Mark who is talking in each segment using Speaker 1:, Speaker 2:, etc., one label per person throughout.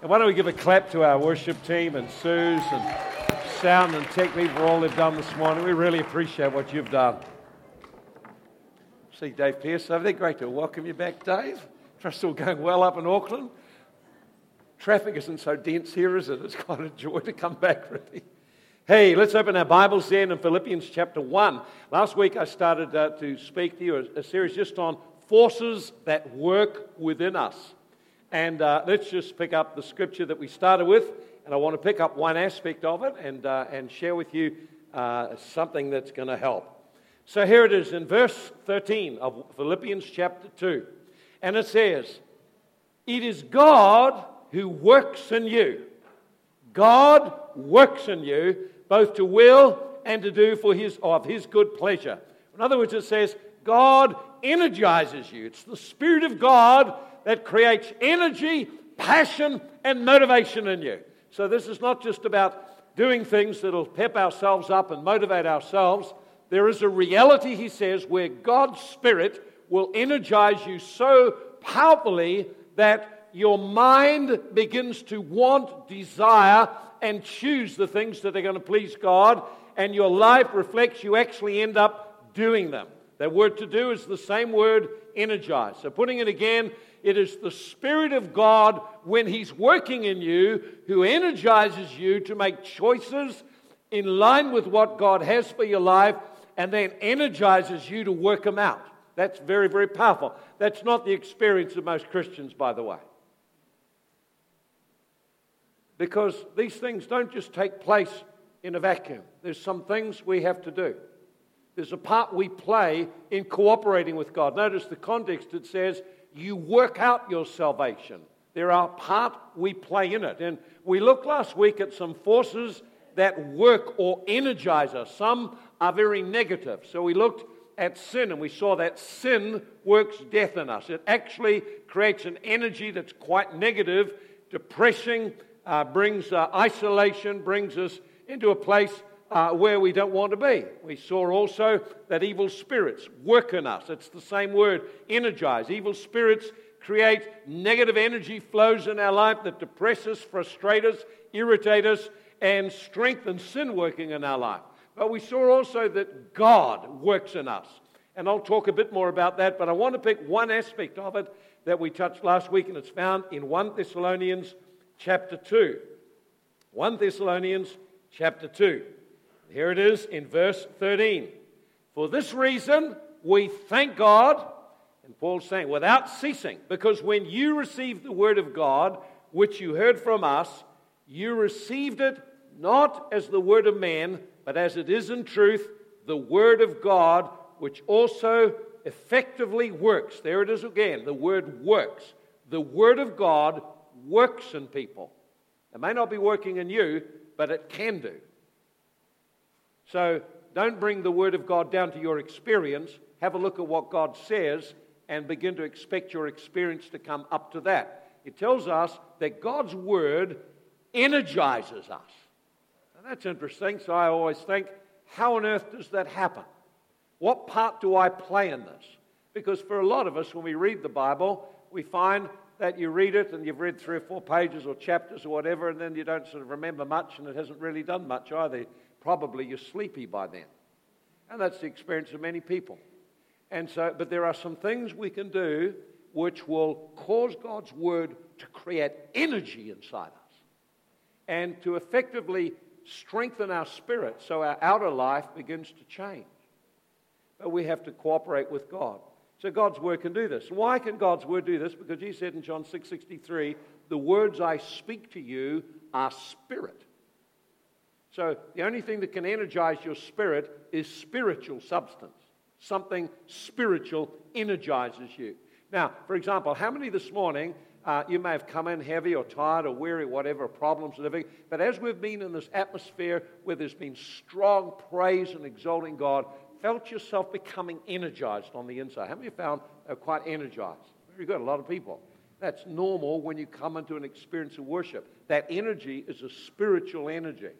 Speaker 1: And why don't we give a clap to our worship team and Sue's and sound and tech people for all they've done this morning. We really appreciate what you've done. See Dave Pierce over there. Great to welcome you back, Dave. Trust all going well up in Auckland. Traffic isn't so dense here, is it? It's quite a joy to come back, really. Hey, let's open our Bibles then in Philippians chapter 1. Last week I started uh, to speak to you a, a series just on forces that work within us. And uh, let's just pick up the scripture that we started with. And I want to pick up one aspect of it and, uh, and share with you uh, something that's going to help. So here it is in verse 13 of Philippians chapter 2. And it says, It is God who works in you. God works in you both to will and to do for his, of his good pleasure. In other words, it says, God energizes you. It's the Spirit of God that creates energy, passion, and motivation in you. So this is not just about doing things that'll pep ourselves up and motivate ourselves. There is a reality, he says, where God's Spirit will energize you so powerfully that your mind begins to want, desire, and choose the things that are going to please God, and your life reflects you actually end up doing them. That word to do is the same word energize. So, putting it again, it is the Spirit of God, when He's working in you, who energizes you to make choices in line with what God has for your life and then energizes you to work them out. That's very, very powerful. That's not the experience of most Christians, by the way. Because these things don't just take place in a vacuum, there's some things we have to do. There's a part we play in cooperating with God. Notice the context it says, you work out your salvation. There are part we play in it. And we looked last week at some forces that work or energize us. Some are very negative. So we looked at sin and we saw that sin works death in us. It actually creates an energy that's quite negative, depressing, uh, brings uh, isolation, brings us into a place uh, where we don't want to be. We saw also that evil spirits work in us. It's the same word, energize. Evil spirits create negative energy flows in our life that depress us, frustrate us, irritate us, and strengthen sin working in our life. But we saw also that God works in us. And I'll talk a bit more about that, but I want to pick one aspect of it that we touched last week, and it's found in 1 Thessalonians chapter 2. 1 Thessalonians chapter 2. Here it is in verse 13. For this reason, we thank God, and Paul's saying, without ceasing, because when you received the word of God, which you heard from us, you received it not as the word of man, but as it is in truth, the word of God, which also effectively works. There it is again, the word works. The word of God works in people. It may not be working in you, but it can do. So don't bring the Word of God down to your experience. Have a look at what God says and begin to expect your experience to come up to that. It tells us that God's Word energizes us. And that's interesting. So I always think, how on earth does that happen? What part do I play in this? Because for a lot of us, when we read the Bible, we find that you read it and you've read three or four pages or chapters or whatever, and then you don't sort of remember much, and it hasn't really done much either probably you're sleepy by then. And that's the experience of many people. And so, but there are some things we can do which will cause God's word to create energy inside us and to effectively strengthen our spirit so our outer life begins to change. But we have to cooperate with God. So God's word can do this. Why can God's word do this? Because he said in John 6:63, "The words I speak to you are spirit so the only thing that can energize your spirit is spiritual substance. Something spiritual energizes you. Now, for example, how many this morning uh, you may have come in heavy or tired or weary, whatever, problems everything, but as we've been in this atmosphere where there's been strong praise and exalting God, felt yourself becoming energized on the inside? How many found uh, quite energized? Very good, a lot of people. That's normal when you come into an experience of worship. That energy is a spiritual energy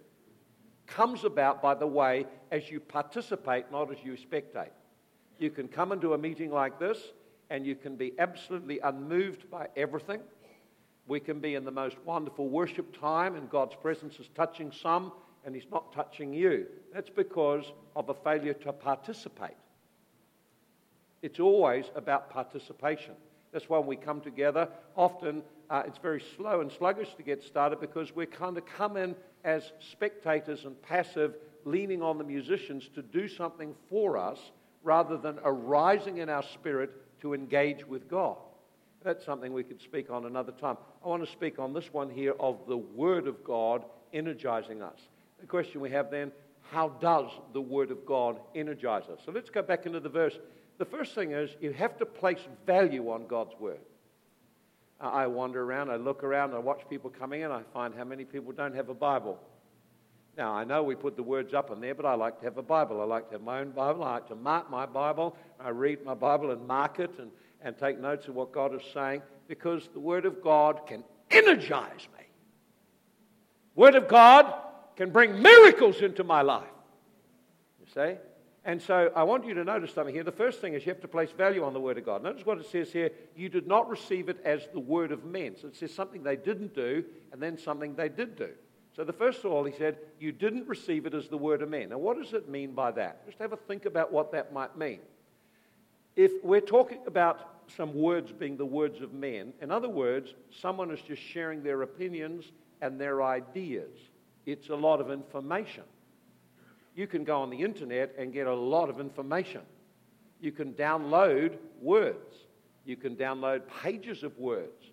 Speaker 1: comes about by the way as you participate, not as you spectate. You can come into a meeting like this and you can be absolutely unmoved by everything. We can be in the most wonderful worship time, and God's presence is touching some, and He's not touching you. That's because of a failure to participate. It's always about participation. That's why we come together. Often uh, it's very slow and sluggish to get started because we kind of come in as spectators and passive, leaning on the musicians to do something for us rather than arising in our spirit to engage with God. That's something we could speak on another time. I want to speak on this one here of the Word of God energizing us. The question we have then how does the Word of God energize us? So let's go back into the verse. The first thing is you have to place value on God's Word. I wander around, I look around, I watch people coming in, I find how many people don't have a Bible. Now, I know we put the words up in there, but I like to have a Bible. I like to have my own Bible. I like to mark my Bible. I read my Bible and mark it and, and take notes of what God is saying because the Word of God can energize me. Word of God can bring miracles into my life. You see? And so I want you to notice something here. The first thing is you have to place value on the Word of God. Notice what it says here. You did not receive it as the Word of men. So it says something they didn't do and then something they did do. So the first of all, he said, you didn't receive it as the Word of men. Now, what does it mean by that? Just have a think about what that might mean. If we're talking about some words being the words of men, in other words, someone is just sharing their opinions and their ideas. It's a lot of information. You can go on the internet and get a lot of information. You can download words. You can download pages of words.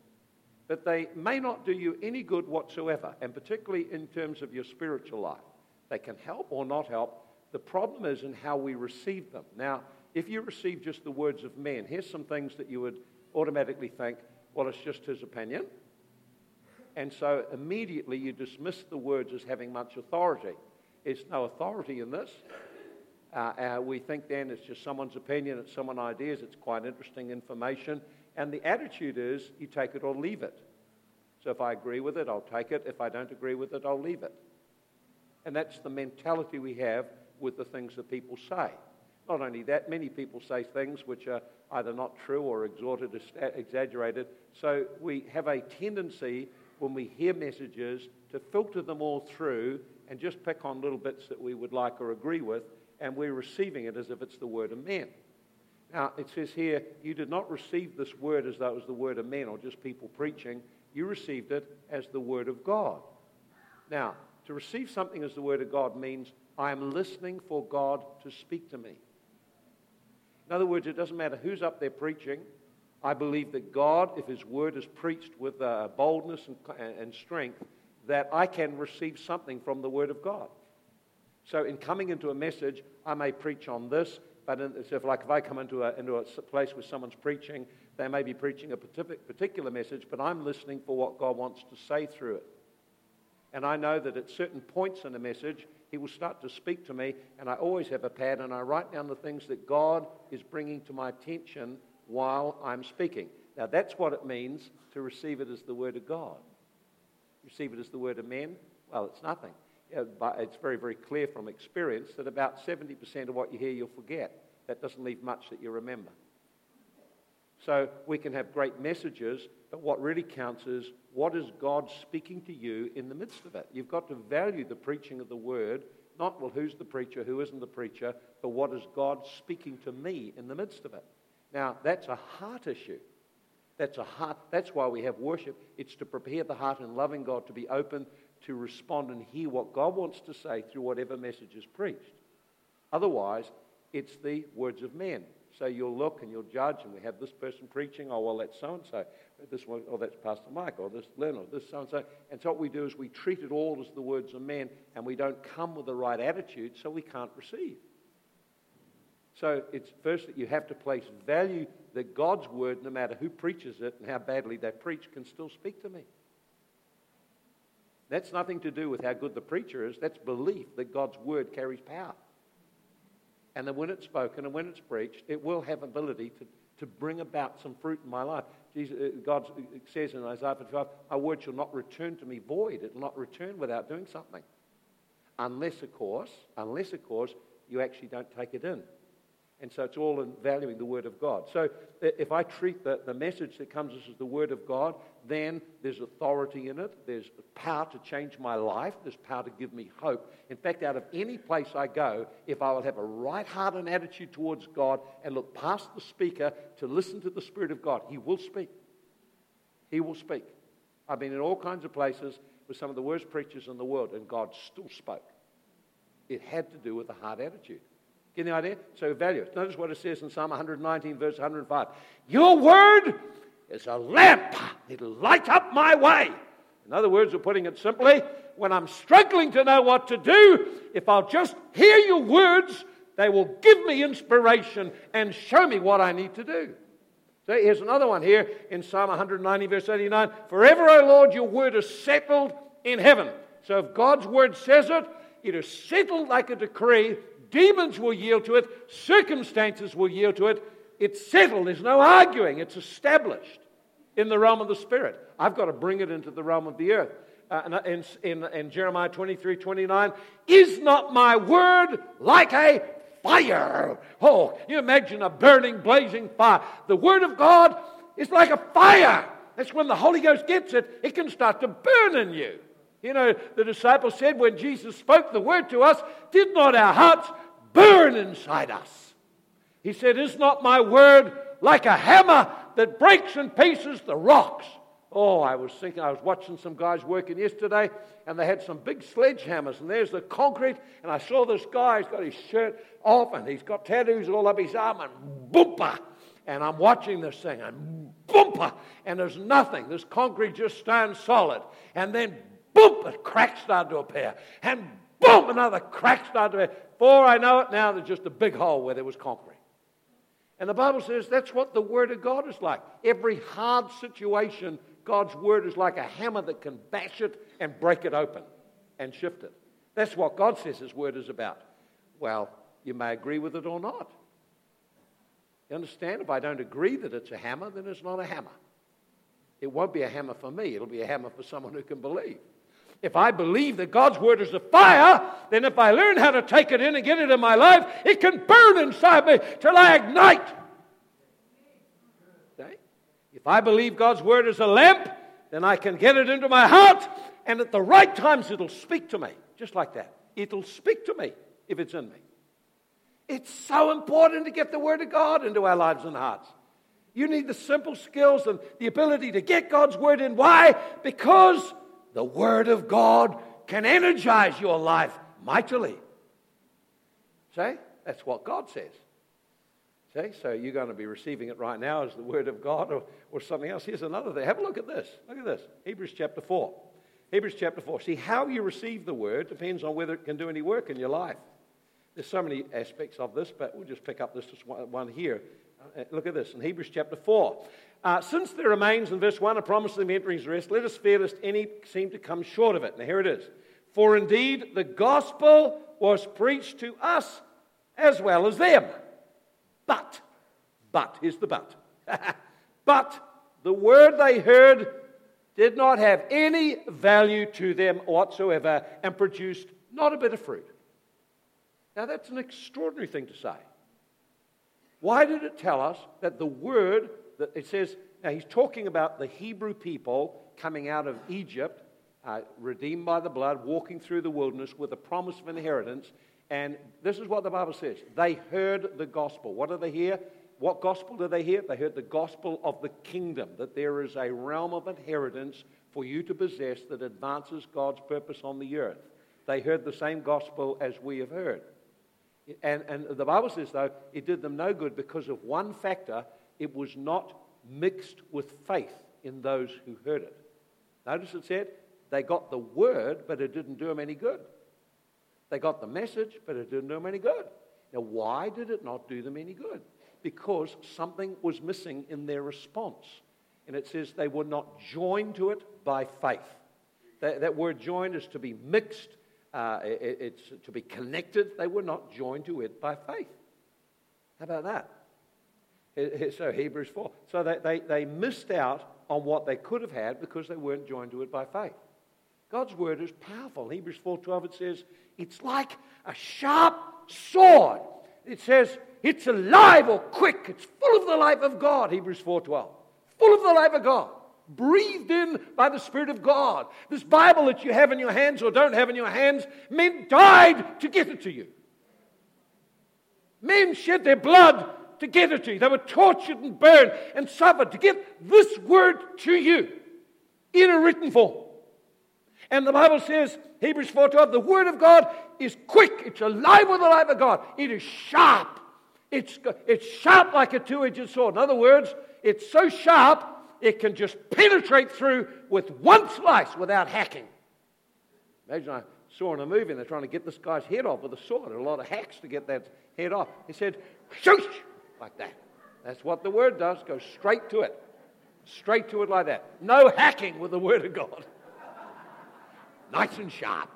Speaker 1: But they may not do you any good whatsoever, and particularly in terms of your spiritual life. They can help or not help. The problem is in how we receive them. Now, if you receive just the words of men, here's some things that you would automatically think, well, it's just his opinion. And so immediately you dismiss the words as having much authority. There's no authority in this. Uh, uh, we think then it's just someone's opinion, it's someone's ideas, it's quite interesting information. And the attitude is you take it or leave it. So if I agree with it, I'll take it. If I don't agree with it, I'll leave it. And that's the mentality we have with the things that people say. Not only that, many people say things which are either not true or exhorted, exaggerated. So we have a tendency when we hear messages to filter them all through and just pick on little bits that we would like or agree with, and we're receiving it as if it's the word of men. Now, it says here, you did not receive this word as though it was the word of men or just people preaching. You received it as the word of God. Now, to receive something as the word of God means I am listening for God to speak to me. In other words, it doesn't matter who's up there preaching. I believe that God, if His word is preached with uh, boldness and, and strength, that I can receive something from the Word of God. So, in coming into a message, I may preach on this, but if, like if I come into a, into a place where someone's preaching, they may be preaching a particular message, but I'm listening for what God wants to say through it. And I know that at certain points in a message, He will start to speak to me, and I always have a pad and I write down the things that God is bringing to my attention while I'm speaking. Now, that's what it means to receive it as the Word of God receive it as the word of men? Well, it's nothing. Uh, but it's very, very clear from experience that about 70% of what you hear you'll forget. That doesn't leave much that you remember. So we can have great messages, but what really counts is what is God speaking to you in the midst of it? You've got to value the preaching of the word, not, well, who's the preacher, who isn't the preacher, but what is God speaking to me in the midst of it? Now, that's a heart issue. That's a heart. That's why we have worship. It's to prepare the heart in loving God to be open to respond and hear what God wants to say through whatever message is preached. Otherwise, it's the words of men. So you'll look and you'll judge, and we have this person preaching. Oh well, that's so and so. This one, oh that's Pastor Mike, or this Len, or this so and so. And so what we do is we treat it all as the words of men, and we don't come with the right attitude, so we can't receive. So it's first that you have to place value that God's word, no matter who preaches it and how badly they preach, can still speak to me. That's nothing to do with how good the preacher is. That's belief that God's word carries power. And that when it's spoken and when it's preached, it will have ability to, to bring about some fruit in my life. Jesus, uh, God says in Isaiah 55, My word shall not return to me void. It will not return without doing something. Unless, of course, unless, of course, you actually don't take it in. And so it's all in valuing the Word of God. So if I treat the, the message that comes as the Word of God, then there's authority in it. There's power to change my life. There's power to give me hope. In fact, out of any place I go, if I will have a right heart and attitude towards God and look past the speaker to listen to the Spirit of God, He will speak. He will speak. I've been in all kinds of places with some of the worst preachers in the world, and God still spoke. It had to do with a heart attitude. Get the idea? So value it. Notice what it says in Psalm 119, verse 105. Your word is a lamp. It'll light up my way. In other words, we're putting it simply, when I'm struggling to know what to do, if I'll just hear your words, they will give me inspiration and show me what I need to do. So here's another one here in Psalm 190, verse 89. Forever, O Lord, your word is settled in heaven. So if God's word says it, it is settled like a decree Demons will yield to it, circumstances will yield to it. It's settled, there's no arguing, it's established in the realm of the Spirit. I've got to bring it into the realm of the earth. Uh, in, in, in Jeremiah 23 29, is not my word like a fire? Oh, you imagine a burning, blazing fire. The word of God is like a fire. That's when the Holy Ghost gets it, it can start to burn in you. You know, the disciples said when Jesus spoke the word to us, did not our hearts burn inside us? He said, Is not my word like a hammer that breaks in pieces the rocks? Oh, I was thinking, I was watching some guys working yesterday, and they had some big sledgehammers, and there's the concrete, and I saw this guy, he's got his shirt off, and he's got tattoos all up his arm, and boompa! And I'm watching this thing, and boompa! And there's nothing. This concrete just stands solid. And then boom, a crack started to appear. And boom, another crack started to appear. Before I know it, now there's just a big hole where there was concrete. And the Bible says that's what the Word of God is like. Every hard situation, God's Word is like a hammer that can bash it and break it open and shift it. That's what God says His Word is about. Well, you may agree with it or not. You understand? If I don't agree that it's a hammer, then it's not a hammer. It won't be a hammer for me, it'll be a hammer for someone who can believe. If I believe that God's word is a fire, then if I learn how to take it in and get it in my life, it can burn inside me till I ignite. Okay? If I believe God's word is a lamp, then I can get it into my heart, and at the right times it'll speak to me, just like that. It'll speak to me if it's in me. It's so important to get the word of God into our lives and hearts. You need the simple skills and the ability to get God's word in. Why? Because the Word of God can energize your life mightily. See? That's what God says. See? So you're going to be receiving it right now as the Word of God or, or something else. Here's another thing. Have a look at this. Look at this. Hebrews chapter 4. Hebrews chapter 4. See, how you receive the Word depends on whether it can do any work in your life. There's so many aspects of this, but we'll just pick up this one here. Uh, look at this in Hebrews chapter 4. Uh, since there remains in verse 1 a promise of them entering his rest, let us fear lest any seem to come short of it. Now here it is. For indeed the gospel was preached to us as well as them. But, but, here's the but. but the word they heard did not have any value to them whatsoever and produced not a bit of fruit. Now that's an extraordinary thing to say. Why did it tell us that the word that it says, now he's talking about the Hebrew people coming out of Egypt, uh, redeemed by the blood, walking through the wilderness with a promise of inheritance. And this is what the Bible says they heard the gospel. What did they hear? What gospel did they hear? They heard the gospel of the kingdom, that there is a realm of inheritance for you to possess that advances God's purpose on the earth. They heard the same gospel as we have heard. And, and the Bible says, though, it did them no good because of one factor it was not mixed with faith in those who heard it. Notice it said they got the word, but it didn't do them any good. They got the message, but it didn't do them any good. Now, why did it not do them any good? Because something was missing in their response. And it says they were not joined to it by faith. That, that word joined is to be mixed, uh, it, it's to be connected. They were not joined to it by faith. How about that? So, Hebrews 4. So they, they, they missed out on what they could have had because they weren't joined to it by faith. God's word is powerful. Hebrews 4:12 it says, it's like a sharp sword. It says it's alive or quick. It's full of the life of God, Hebrews 4:12. Full of the life of God. Breathed in by the Spirit of God. This Bible that you have in your hands or don't have in your hands, men died to get it to you. Men shed their blood to get it to you. They were tortured and burned and suffered to get this word to you in a written form. And the Bible says, Hebrews 4:12, the word of God is quick, it's alive with the life of God. It is sharp. It's, it's sharp like a two-edged sword. In other words, it's so sharp it can just penetrate through with one slice without hacking. Imagine I saw in a movie and they're trying to get this guy's head off with a sword. A lot of hacks to get that head off. He said, shoosh, like that. That's what the word does. Go straight to it. Straight to it like that. No hacking with the word of God. nice and sharp.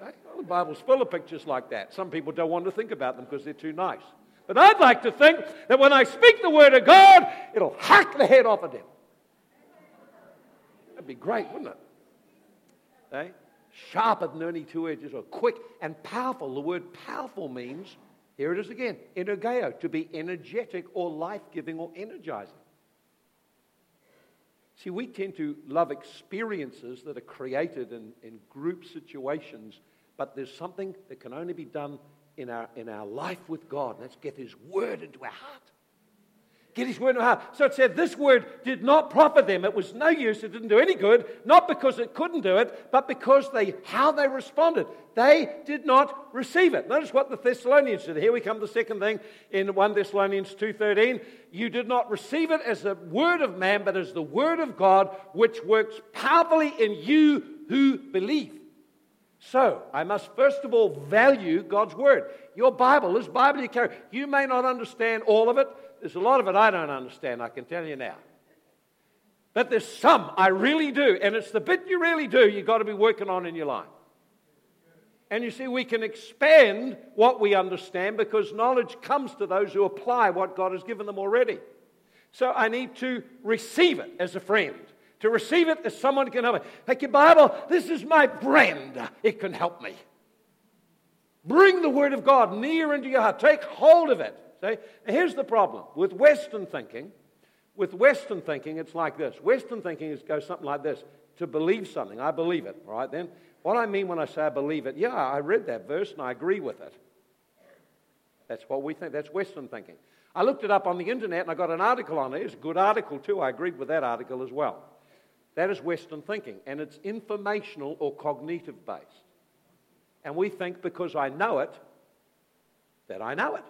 Speaker 1: Well, the Bible's full of pictures like that. Some people don't want to think about them because they're too nice. But I'd like to think that when I speak the word of God, it'll hack the head off a devil. That'd be great, wouldn't it? Eh? Sharper than any two edges, or quick and powerful. The word powerful means, here it is again, energeo, to be energetic or life giving or energizing. See, we tend to love experiences that are created in, in group situations, but there's something that can only be done in our, in our life with God. Let's get His Word into our heart. So it said, This Word did not profit them. It was no use. It didn't do any good. Not because it couldn't do it, but because they, how they responded. They did not receive it. Notice what the Thessalonians did. Here we come to the second thing in 1 Thessalonians 2.13. You did not receive it as the word of man, but as the word of God, which works powerfully in you who believe. So, I must first of all value God's Word. Your Bible, this Bible you carry, you may not understand all of it. There's a lot of it I don't understand, I can tell you now. But there's some I really do, and it's the bit you really do you've got to be working on in your life. And you see, we can expand what we understand because knowledge comes to those who apply what God has given them already. So I need to receive it as a friend to receive it as someone can help me. Take your Bible, this is my friend. It can help me. Bring the Word of God near into your heart. Take hold of it. See? Here's the problem with Western thinking. With Western thinking, it's like this. Western thinking is, goes something like this to believe something. I believe it, right? Then, what I mean when I say I believe it, yeah, I read that verse and I agree with it. That's what we think. That's Western thinking. I looked it up on the internet and I got an article on it. It's a good article, too. I agreed with that article as well. That is Western thinking, and it's informational or cognitive based. And we think because I know it, that I know it.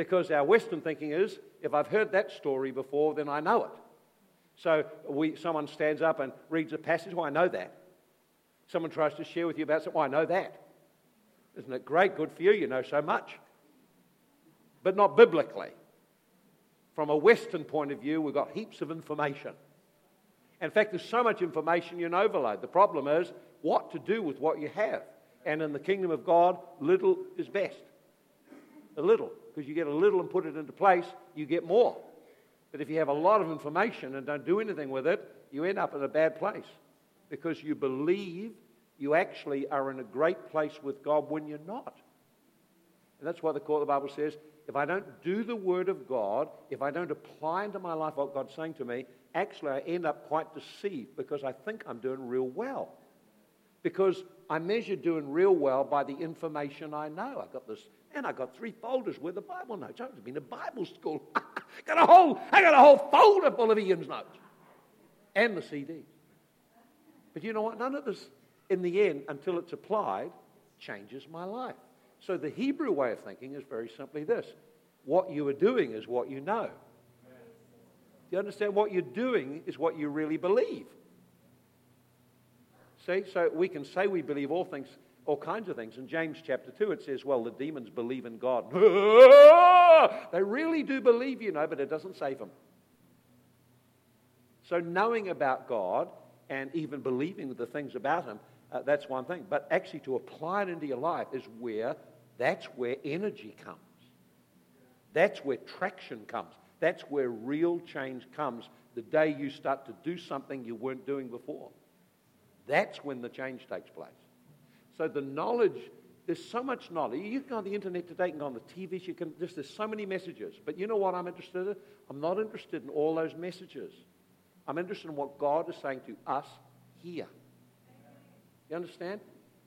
Speaker 1: Because our Western thinking is if I've heard that story before, then I know it. So we, someone stands up and reads a passage, well, I know that. Someone tries to share with you about something, well, I know that. Isn't it great? Good for you, you know so much. But not biblically. From a Western point of view, we've got heaps of information. In fact, there's so much information you can overload. The problem is what to do with what you have. And in the kingdom of God, little is best. A little, because you get a little and put it into place, you get more. But if you have a lot of information and don't do anything with it, you end up in a bad place because you believe you actually are in a great place with God when you're not. And that's why the the Bible says if I don't do the Word of God, if I don't apply into my life what God's saying to me, actually I end up quite deceived because I think I'm doing real well. Because I measure doing real well by the information I know. I've got this, and I've got three folders with the Bible notes. I've been to Bible school. got a whole, I got a whole folder full of Ian's notes and the CDs. But you know what? None of this, in the end, until it's applied, changes my life. So the Hebrew way of thinking is very simply this what you are doing is what you know. Do you understand? What you're doing is what you really believe. See, so we can say we believe all things, all kinds of things. In James chapter 2, it says, well, the demons believe in God. they really do believe, you know, but it doesn't save them. So knowing about God and even believing the things about Him, uh, that's one thing. But actually to apply it into your life is where, that's where energy comes. That's where traction comes. That's where real change comes the day you start to do something you weren't doing before. That's when the change takes place. So the knowledge there's so much knowledge. You can go on the internet today, you can go on the TVs, you can just, there's so many messages. But you know what I'm interested in? I'm not interested in all those messages. I'm interested in what God is saying to us here. You understand?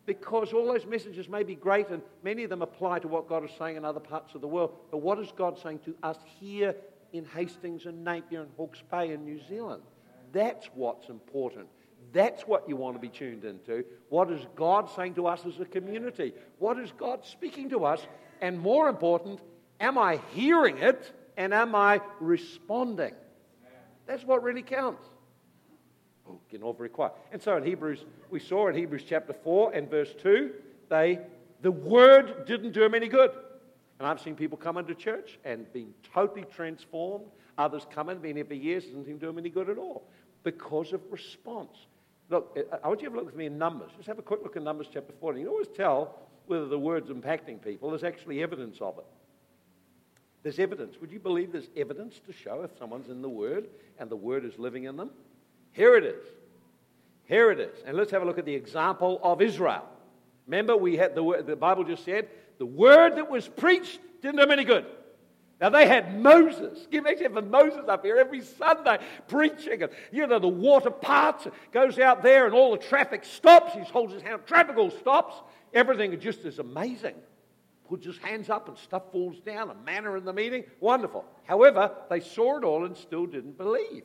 Speaker 1: Because all those messages may be great and many of them apply to what God is saying in other parts of the world. But what is God saying to us here in Hastings and Napier and Hawke's Bay in New Zealand? That's what's important. That's what you want to be tuned into. What is God saying to us as a community? What is God speaking to us? And more important, am I hearing it and am I responding? That's what really counts. Oh, getting all very quiet. And so in Hebrews, we saw in Hebrews chapter 4 and verse 2, they, the word didn't do them any good. And I've seen people come into church and been totally transformed. Others come in, been here for years, doesn't seem to do them any good at all because of response. Look, I want you to have a look with me in Numbers. Just have a quick look in Numbers chapter 14. You can always tell whether the word's impacting people. There's actually evidence of it. There's evidence. Would you believe there's evidence to show if someone's in the Word and the Word is living in them? Here it is. Here it is. And let's have a look at the example of Israel. Remember, we had the, the Bible just said the word that was preached didn't do them any good. Now they had Moses. You imagine having Moses up here every Sunday preaching, and you know the water parts, goes out there, and all the traffic stops. He holds his hand, traffic all stops. Everything just is amazing. Puts his hands up, and stuff falls down. A manna in the meeting, wonderful. However, they saw it all and still didn't believe.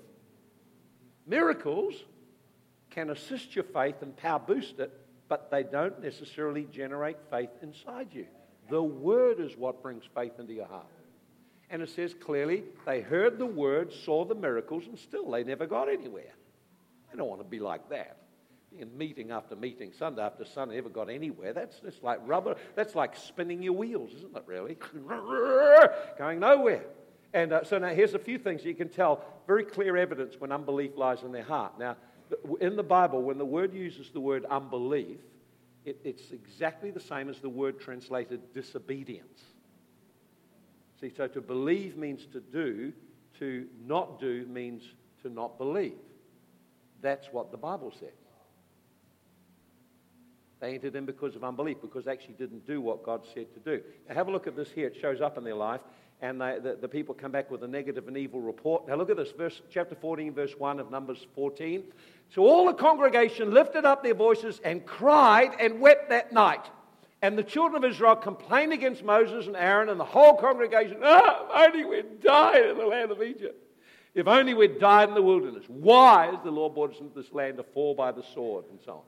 Speaker 1: Miracles can assist your faith and power boost it, but they don't necessarily generate faith inside you. The Word is what brings faith into your heart. And it says clearly, they heard the Word, saw the miracles, and still they never got anywhere. I don't want to be like that. In meeting after meeting, Sunday after Sunday, never got anywhere. That's just like rubber. That's like spinning your wheels, isn't it, really? Going nowhere. And uh, so now here's a few things you can tell very clear evidence when unbelief lies in their heart. Now, in the Bible, when the word uses the word unbelief, it, it's exactly the same as the word translated disobedience. See, so to believe means to do, to not do means to not believe. That's what the Bible says. They entered in because of unbelief, because they actually didn't do what God said to do. Now, have a look at this here. It shows up in their life and they, the, the, people come back with a negative and evil report. Now look at this, verse, chapter 14, verse 1 of Numbers 14. So all the congregation lifted up their voices and cried and wept that night. And the children of Israel complained against Moses and Aaron and the whole congregation. Ah, if only we'd died in the land of Egypt. If only we'd died in the wilderness. Why has the Lord brought us into this land to fall by the sword and so on?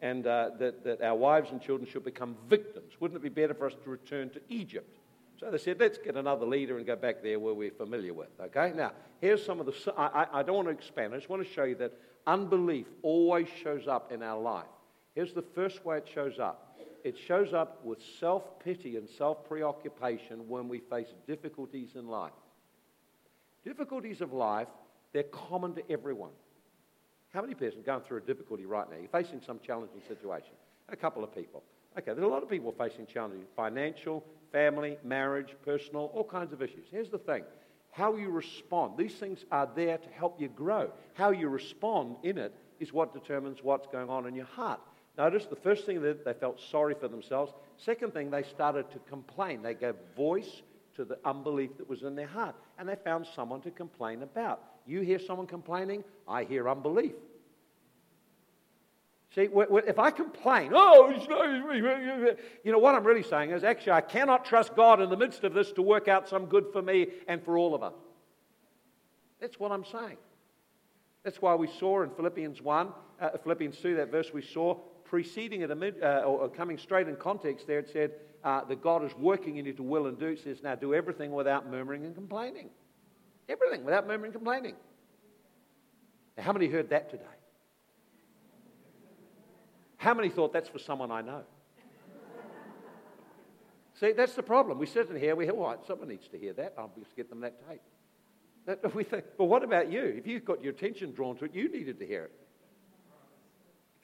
Speaker 1: And uh, that, that our wives and children should become victims. Wouldn't it be better for us to return to Egypt? So they said, let's get another leader and go back there where we're familiar with. Okay? Now, here's some of the. I, I don't want to expand. I just want to show you that unbelief always shows up in our life. Here's the first way it shows up it shows up with self pity and self preoccupation when we face difficulties in life. Difficulties of life, they're common to everyone. How many people are going through a difficulty right now? You're facing some challenging situation. A couple of people. Okay, there are a lot of people facing challenges financial, family, marriage, personal, all kinds of issues. Here's the thing how you respond. These things are there to help you grow. How you respond in it is what determines what's going on in your heart. Notice the first thing that they felt sorry for themselves. Second thing, they started to complain. They gave voice to the unbelief that was in their heart. And they found someone to complain about. You hear someone complaining, I hear unbelief. See, if I complain, oh, you know, what I'm really saying is actually, I cannot trust God in the midst of this to work out some good for me and for all of us. That's what I'm saying. That's why we saw in Philippians 1, uh, Philippians 2, that verse we saw, preceding it, uh, or coming straight in context there, it said uh, that God is working in you to will and do. It says, now do everything without murmuring and complaining. Everything without murmuring and complaining. Now, how many heard that today? How many thought that's for someone I know? See, that's the problem. We sit in here, we hear, well, someone needs to hear that. I'll just get them that tape. That, we think, well, what about you? If you've got your attention drawn to it, you needed to hear it.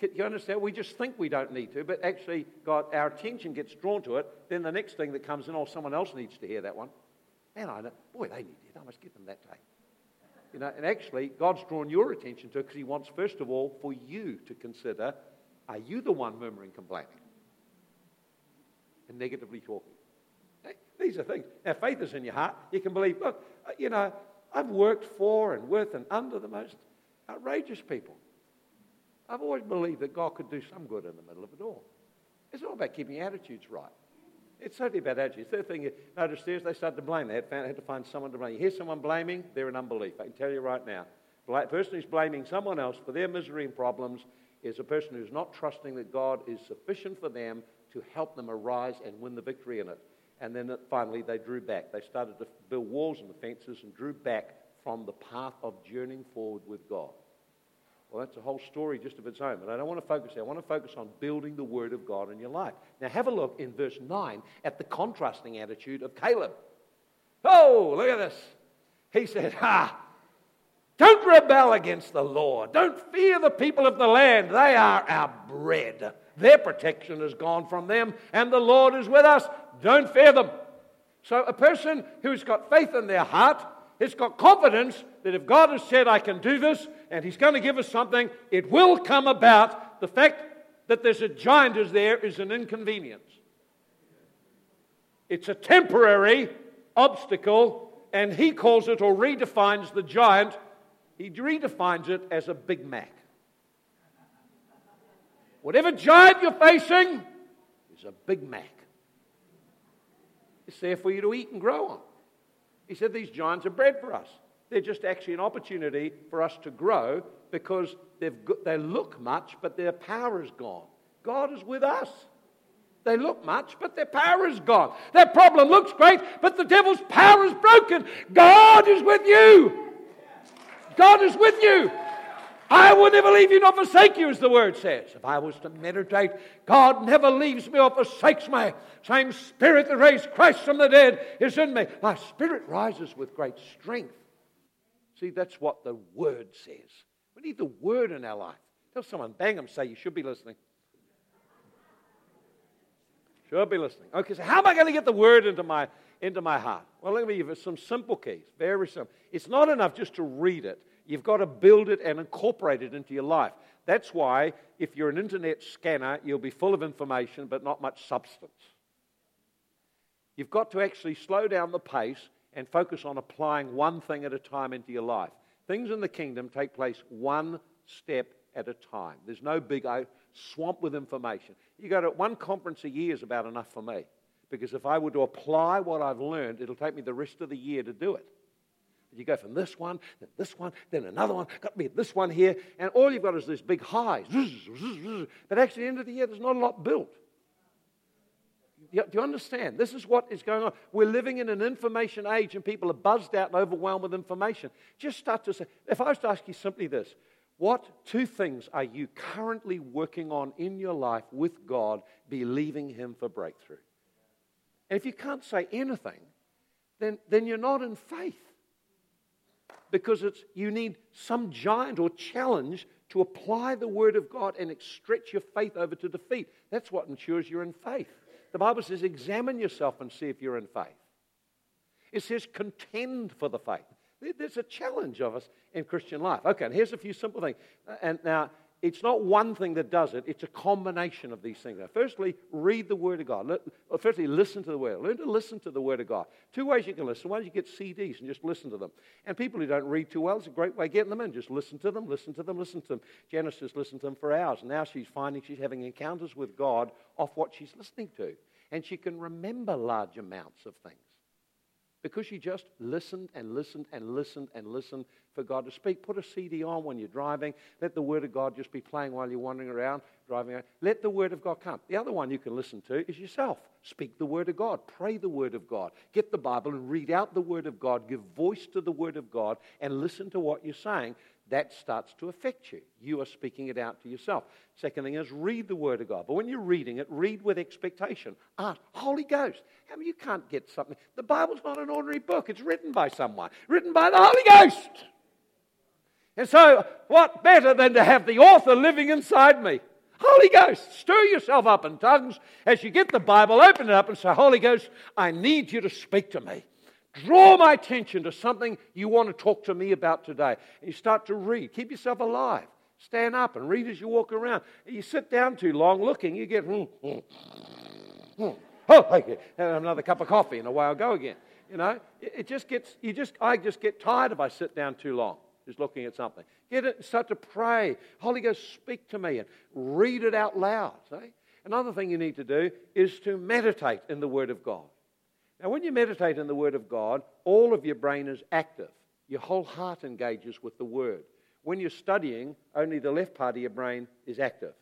Speaker 1: Can you understand? We just think we don't need to, but actually, God, our attention gets drawn to it. Then the next thing that comes in, oh, someone else needs to hear that one. And I know, boy, they need it. I must get them that tape. You know, and actually, God's drawn your attention to it because He wants, first of all, for you to consider are you the one murmuring, complaining? and negatively talking. These are things. Now, faith is in your heart. You can believe, look, uh, you know, I've worked for and with and under the most outrageous people. I've always believed that God could do some good in the middle of it all. It's all about keeping attitudes right. It's certainly about attitudes. Third thing you notice there is they start to blame. They had, found, had to find someone to blame. You hear someone blaming, they're in unbelief. I can tell you right now. The person who's blaming someone else for their misery and problems is a person who's not trusting that God is sufficient for them to help them arise and win the victory in it. And then finally, they drew back. They started to build walls and fences and drew back from the path of journeying forward with God. Well, that's a whole story just of its own. But I don't want to focus there. I want to focus on building the Word of God in your life. Now, have a look in verse 9 at the contrasting attitude of Caleb. Oh, look at this. He said, Ha! Don't rebel against the Lord. Don't fear the people of the land. They are our bread. Their protection is gone from them, and the Lord is with us. Don't fear them. So, a person who's got faith in their heart has got confidence that if God has said, I can do this, and He's going to give us something, it will come about. The fact that there's a giant is there is an inconvenience. It's a temporary obstacle, and he calls it or redefines the giant. He redefines it as a Big Mac. Whatever giant you're facing is a Big Mac. It's there for you to eat and grow on. He said these giants are bread for us. They're just actually an opportunity for us to grow because they look much, but their power is gone. God is with us. They look much, but their power is gone. Their problem looks great, but the devil's power is broken. God is with you. God is with you. I will never leave you nor forsake you, as the word says. If I was to meditate, God never leaves me or forsakes me. Same spirit that raised Christ from the dead is in me. My spirit rises with great strength. See, that's what the word says. We need the word in our life. Tell someone, bang them, say, you should be listening. Should be listening. Okay, so how am I going to get the word into my, into my heart? Well, let me give you some simple keys. Very simple. It's not enough just to read it. You've got to build it and incorporate it into your life. That's why, if you're an internet scanner, you'll be full of information but not much substance. You've got to actually slow down the pace and focus on applying one thing at a time into your life. Things in the kingdom take place one step at a time. There's no big swamp with information. You go to one conference a year is about enough for me. Because if I were to apply what I've learned, it'll take me the rest of the year to do it. You go from this one, then this one, then another one, got to be this one here, and all you've got is this big high. But actually, at the end of the year, there's not a lot built. Do you understand? This is what is going on. We're living in an information age, and people are buzzed out and overwhelmed with information. Just start to say, if I was to ask you simply this, what two things are you currently working on in your life with God, believing Him for breakthrough? And if you can't say anything, then, then you're not in faith because it's, you need some giant or challenge to apply the Word of God and stretch your faith over to defeat. That's what ensures you're in faith. The Bible says, examine yourself and see if you're in faith. It says, contend for the faith. There's a challenge of us in Christian life. Okay, and here's a few simple things. Uh, and now, it's not one thing that does it, it's a combination of these things. Now, firstly, read the Word of God. Firstly, listen to the Word. Learn to listen to the Word of God. Two ways you can listen. One is you get CDs and just listen to them. And people who don't read too well, it's a great way of getting them in. Just listen to them, listen to them, listen to them. Janice just listened to them for hours. Now she's finding she's having encounters with God off what she's listening to. And she can remember large amounts of things because you just listened and listened and listened and listened for God to speak. Put a CD on when you're driving. Let the Word of God just be playing while you're wandering around, driving around. Let the Word of God come. The other one you can listen to is yourself. Speak the Word of God. Pray the Word of God. Get the Bible and read out the Word of God. Give voice to the Word of God and listen to what you're saying that starts to affect you. You are speaking it out to yourself. Second thing is read the Word of God. But when you're reading it, read with expectation. Ah, Holy Ghost. I mean, you can't get something. The Bible's not an ordinary book, it's written by someone, written by the Holy Ghost. And so, what better than to have the author living inside me? Holy Ghost, stir yourself up in tongues as you get the Bible, open it up and say, Holy Ghost, I need you to speak to me. Draw my attention to something you want to talk to me about today. And you start to read. Keep yourself alive. Stand up and read as you walk around. You sit down too long looking, you get, hmm, hmm, hmm. Oh, thank you. Have another cup of coffee, and away I'll go again. You know, it, just gets, you just, I just get tired if I sit down too long just looking at something. Get it, start to pray. Holy Ghost, speak to me and read it out loud. See? Another thing you need to do is to meditate in the Word of God. Now, when you meditate in the Word of God, all of your brain is active. Your whole heart engages with the Word. When you're studying, only the left part of your brain is active.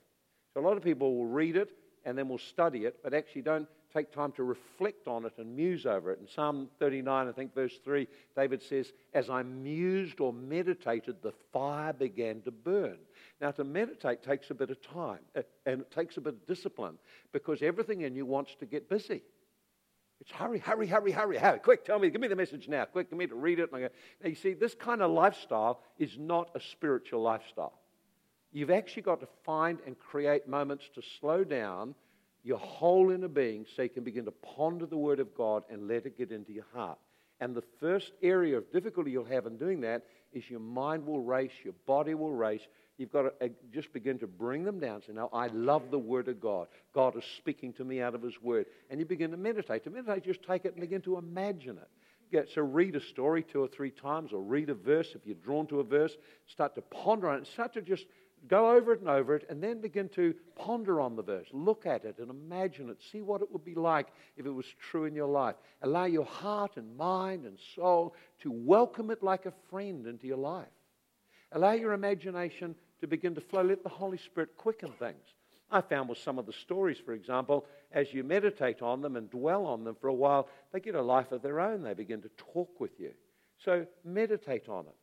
Speaker 1: So, a lot of people will read it and then will study it, but actually don't take time to reflect on it and muse over it. In Psalm 39, I think verse 3, David says, As I mused or meditated, the fire began to burn. Now, to meditate takes a bit of time uh, and it takes a bit of discipline because everything in you wants to get busy. It's hurry, hurry, hurry, hurry, hurry. Quick, tell me, give me the message now. Quick, give me to read it. Now, you see, this kind of lifestyle is not a spiritual lifestyle. You've actually got to find and create moments to slow down your whole inner being so you can begin to ponder the Word of God and let it get into your heart. And the first area of difficulty you'll have in doing that is your mind will race, your body will race. You've got to uh, just begin to bring them down. Say, now, I love the Word of God. God is speaking to me out of His Word. And you begin to meditate. To meditate, just take it and begin to imagine it. Get, so read a story two or three times or read a verse. If you're drawn to a verse, start to ponder on it. Start to just Go over it and over it, and then begin to ponder on the verse. Look at it and imagine it. See what it would be like if it was true in your life. Allow your heart and mind and soul to welcome it like a friend into your life. Allow your imagination to begin to flow. Let the Holy Spirit quicken things. I found with some of the stories, for example, as you meditate on them and dwell on them for a while, they get a life of their own. They begin to talk with you. So meditate on it.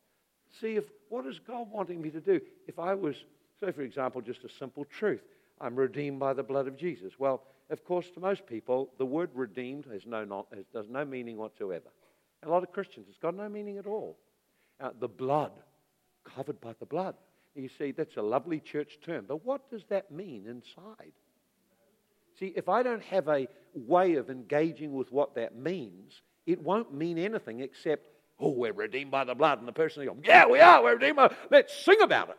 Speaker 1: See if what is God wanting me to do? If I was, so for example, just a simple truth, I'm redeemed by the blood of Jesus. Well, of course, to most people, the word redeemed has no, not, has, does no meaning whatsoever. A lot of Christians, it's got no meaning at all. Uh, the blood, covered by the blood. You see, that's a lovely church term, but what does that mean inside? See, if I don't have a way of engaging with what that means, it won't mean anything except Oh, we're redeemed by the blood. And the person goes, Yeah, we are. We're redeemed. By... Let's sing about it.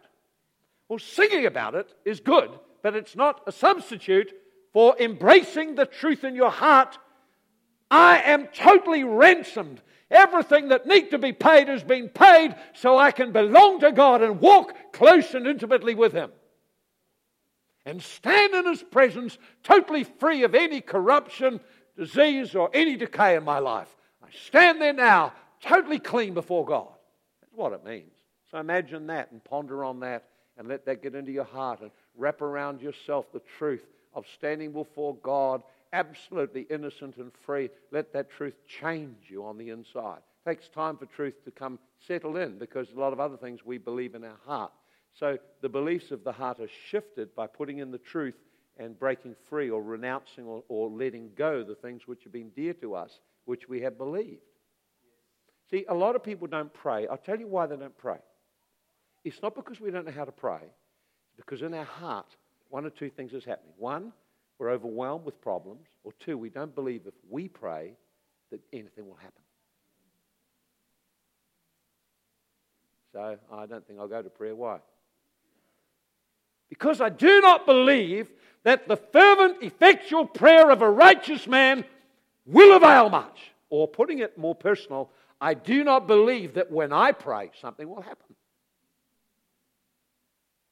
Speaker 1: Well, singing about it is good, but it's not a substitute for embracing the truth in your heart. I am totally ransomed. Everything that need to be paid has been paid so I can belong to God and walk close and intimately with Him. And stand in His presence totally free of any corruption, disease, or any decay in my life. I stand there now totally clean before God. That's what it means. So imagine that and ponder on that and let that get into your heart and wrap around yourself the truth of standing before God absolutely innocent and free. Let that truth change you on the inside. It takes time for truth to come settle in because a lot of other things we believe in our heart. So the beliefs of the heart are shifted by putting in the truth and breaking free or renouncing or, or letting go the things which have been dear to us, which we have believed. See, a lot of people don't pray. I'll tell you why they don't pray. It's not because we don't know how to pray, it's because in our heart, one or two things is happening. One, we're overwhelmed with problems, or two, we don't believe if we pray that anything will happen. So I don't think I'll go to prayer. Why? Because I do not believe that the fervent, effectual prayer of a righteous man will avail much. Or putting it more personal, I do not believe that when I pray, something will happen.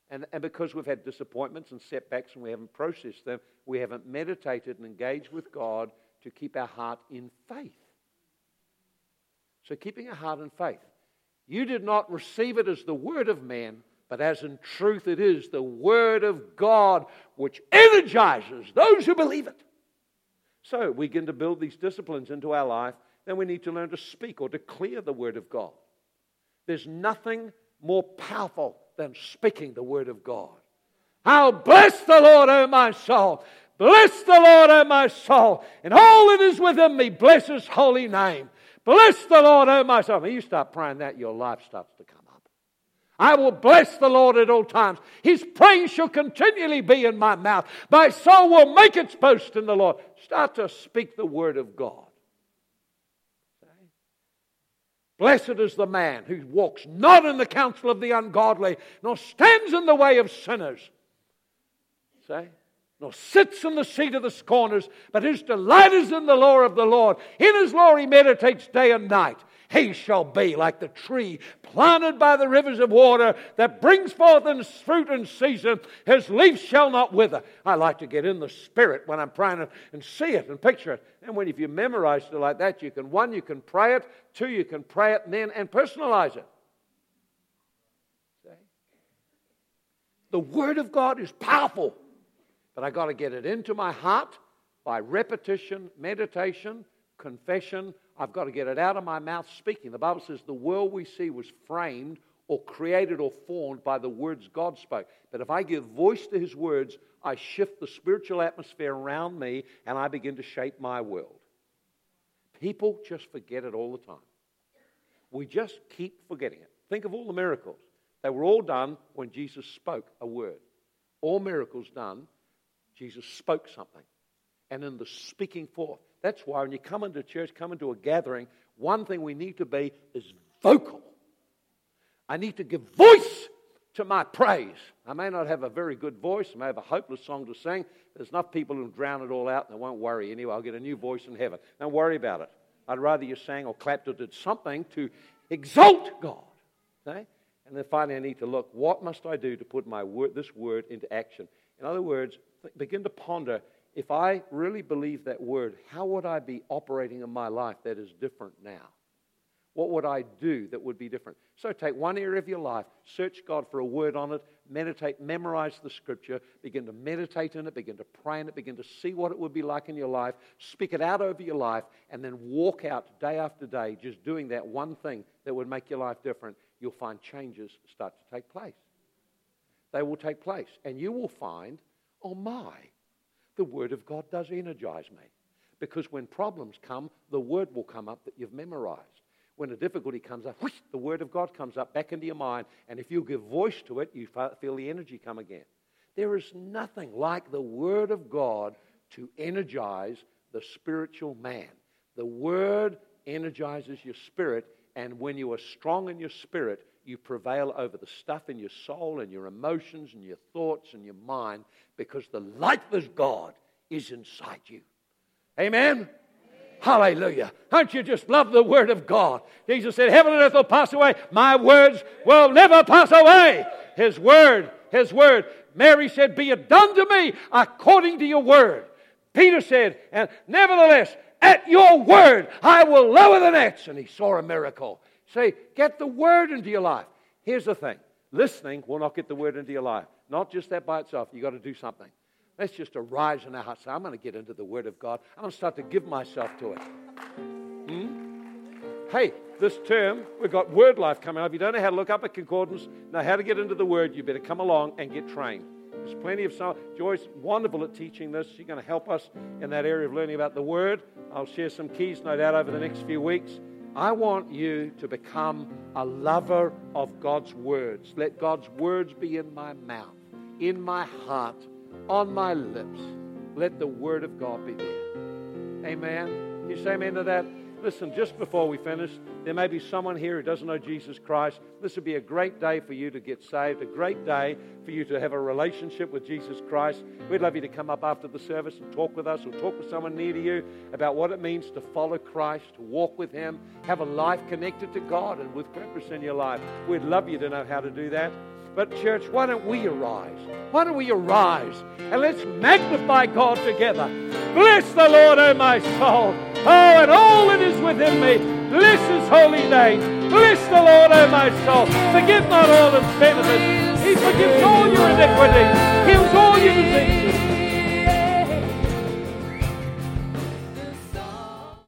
Speaker 1: And, and because we've had disappointments and setbacks and we haven't processed them, we haven't meditated and engaged with God to keep our heart in faith. So, keeping our heart in faith. You did not receive it as the word of man, but as in truth it is the word of God which energizes those who believe it. So, we begin to build these disciplines into our life then we need to learn to speak or declare the Word of God. There's nothing more powerful than speaking the Word of God. I'll bless the Lord, O my soul. Bless the Lord, O my soul. And all that is within me, bless His holy name. Bless the Lord, O my soul. When you start praying that, your life starts to come up. I will bless the Lord at all times. His praise shall continually be in my mouth. My soul will make its boast in the Lord. Start to speak the word of God. Blessed is the man who walks not in the counsel of the ungodly, nor stands in the way of sinners. Say, nor sits in the seat of the scorners, but his delight is in the law of the Lord. In his law he meditates day and night. He shall be like the tree planted by the rivers of water that brings forth its fruit in season. His leaf shall not wither. I like to get in the spirit when I'm praying and see it and picture it. And when if you memorize it like that, you can one, you can pray it, two, you can pray it and then and personalize it. See? The Word of God is powerful, but I got to get it into my heart by repetition, meditation, confession, I've got to get it out of my mouth speaking. The Bible says the world we see was framed or created or formed by the words God spoke. But if I give voice to his words, I shift the spiritual atmosphere around me and I begin to shape my world. People just forget it all the time. We just keep forgetting it. Think of all the miracles. They were all done when Jesus spoke a word. All miracles done, Jesus spoke something. And in the speaking forth, that's why when you come into church, come into a gathering, one thing we need to be is vocal. I need to give voice to my praise. I may not have a very good voice, I may have a hopeless song to sing. There's enough people who drown it all out and they won't worry anyway. I'll get a new voice in heaven. Don't worry about it. I'd rather you sang or clapped or did something to exalt God. Okay? And then finally, I need to look what must I do to put my word, this word into action? In other words, begin to ponder if I really believe that word, how would I be operating in my life that is different now? What would I do that would be different? So take one area of your life, search God for a word on it, meditate, memorize the scripture, begin to meditate in it, begin to pray in it, begin to see what it would be like in your life, speak it out over your life, and then walk out day after day just doing that one thing that would make your life different. You'll find changes start to take place. They will take place. And you will find, oh my, the Word of God does energize me. Because when problems come, the Word will come up that you've memorized. When a difficulty comes up, whoosh, the Word of God comes up back into your mind. And if you give voice to it, you feel the energy come again. There is nothing like the Word of God to energize the spiritual man. The Word energizes your spirit, and when you are strong in your spirit, you prevail over the stuff in your soul and your emotions and your thoughts and your mind because the life of God is inside you. Amen? Amen? Hallelujah. Don't you just love the Word of God? Jesus said, Heaven and earth will pass away. My words will never pass away. His Word, His Word. Mary said, Be it done to me according to your Word. Peter said, And nevertheless, at your Word, I will lower the nets. And he saw a miracle. Say, get the Word into your life. Here's the thing listening will not get the Word into your life. Not just that by itself. You've got to do something. Let's just arise in our hearts. I'm going to get into the Word of God. I'm going to start to give myself to it. Hmm? Hey, this term, we've got Word Life coming up. If you don't know how to look up a concordance, know how to get into the Word, you better come along and get trained. There's plenty of some. Joy's wonderful at teaching this. She's going to help us in that area of learning about the Word. I'll share some keys, no doubt, over the next few weeks. I want you to become a lover of God's words. Let God's words be in my mouth, in my heart, on my lips. Let the word of God be there. Amen. You say amen to that? Listen, just before we finish, there may be someone here who doesn't know Jesus Christ. This would be a great day for you to get saved, a great day for you to have a relationship with Jesus Christ. We'd love you to come up after the service and talk with us or talk with someone near to you about what it means to follow Christ, to walk with Him, have a life connected to God and with purpose in your life. We'd love you to know how to do that. But, church, why don't we arise? Why don't we arise and let's magnify God together? Bless the Lord, O my soul. Oh, and all that is within me, bless his holy name. Bless the Lord, O my soul. Forgive not all his benefits. He forgives all your iniquities, heals all your